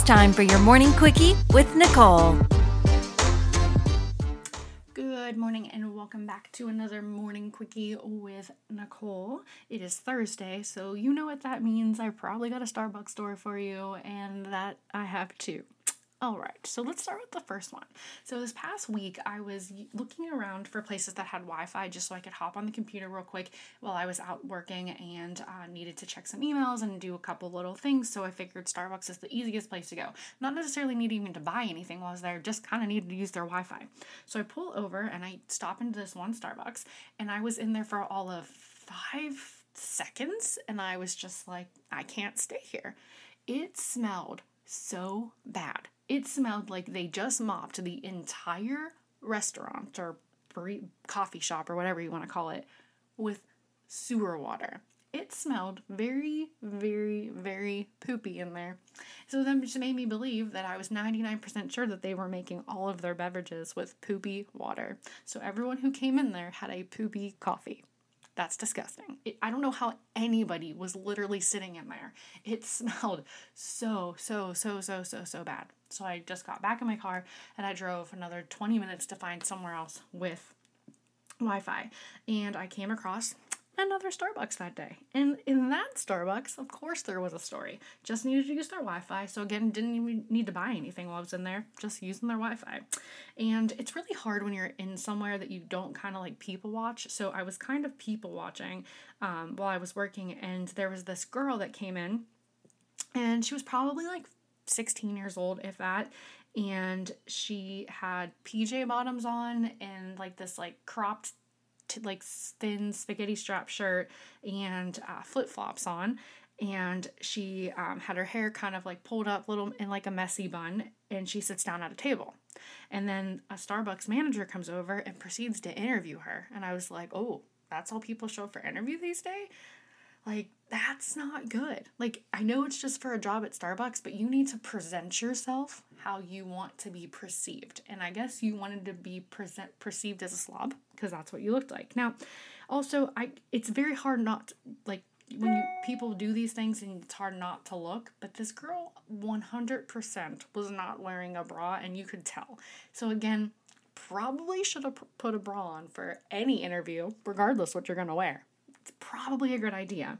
It's time for your morning quickie with Nicole. Good morning and welcome back to another morning quickie with Nicole. It is Thursday, so you know what that means. I probably got a Starbucks store for you, and that I have too. All right, so let's start with the first one. So, this past week, I was looking around for places that had Wi Fi just so I could hop on the computer real quick while I was out working and uh, needed to check some emails and do a couple little things. So, I figured Starbucks is the easiest place to go. Not necessarily needing even to buy anything while I was there, just kind of needed to use their Wi Fi. So, I pull over and I stop into this one Starbucks, and I was in there for all of five seconds, and I was just like, I can't stay here. It smelled so bad it smelled like they just mopped the entire restaurant or coffee shop or whatever you want to call it with sewer water. It smelled very, very, very poopy in there. So that just made me believe that I was 99% sure that they were making all of their beverages with poopy water. So everyone who came in there had a poopy coffee. That's disgusting. It, I don't know how anybody was literally sitting in there. It smelled so, so, so, so, so, so bad. So I just got back in my car and I drove another 20 minutes to find somewhere else with Wi Fi. And I came across another Starbucks that day. And in that Starbucks, of course, there was a story. Just needed to use their Wi Fi. So, again, didn't even need to buy anything while I was in there, just using their Wi Fi. And it's really hard when you're in somewhere that you don't kind of like people watch. So, I was kind of people watching um, while I was working, and there was this girl that came in, and she was probably like 16 years old, if that. And she had PJ bottoms on and like this like cropped t- like thin spaghetti strap shirt and uh, flip flops on. And she um, had her hair kind of like pulled up little in like a messy bun. And she sits down at a table. And then a Starbucks manager comes over and proceeds to interview her. And I was like, oh, that's all people show for interview these days? Like, that's not good. Like, I know it's just for a job at Starbucks, but you need to present yourself how you want to be perceived. And I guess you wanted to be present perceived as a slob because that's what you looked like. Now, also, I it's very hard not like when you people do these things and it's hard not to look, but this girl 100% was not wearing a bra and you could tell. So again, probably should have put a bra on for any interview, regardless what you're going to wear. It's probably a good idea.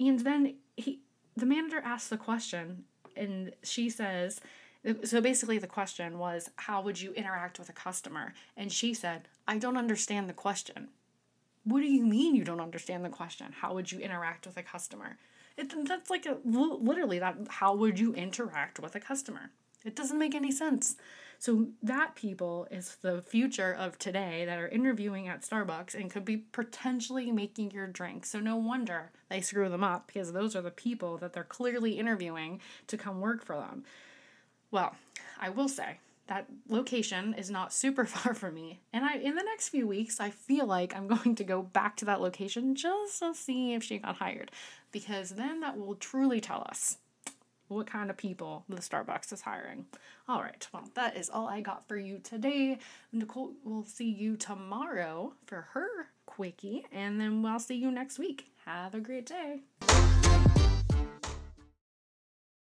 And then he the manager asks the question and she says so basically the question was how would you interact with a customer? And she said i don't understand the question. What do you mean you don't understand the question? How would you interact with a customer? It, that's like a, literally that how would you interact with a customer it doesn't make any sense so that people is the future of today that are interviewing at starbucks and could be potentially making your drink so no wonder they screw them up because those are the people that they're clearly interviewing to come work for them well, I will say that location is not super far from me. And I in the next few weeks, I feel like I'm going to go back to that location just to see if she got hired because then that will truly tell us what kind of people the Starbucks is hiring. All right, well, that is all I got for you today. Nicole will see you tomorrow for her quickie, and then we'll see you next week. Have a great day.